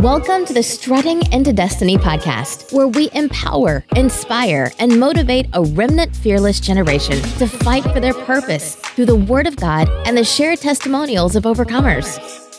Welcome to the Strutting into Destiny podcast, where we empower, inspire, and motivate a remnant fearless generation to fight for their purpose through the Word of God and the shared testimonials of overcomers.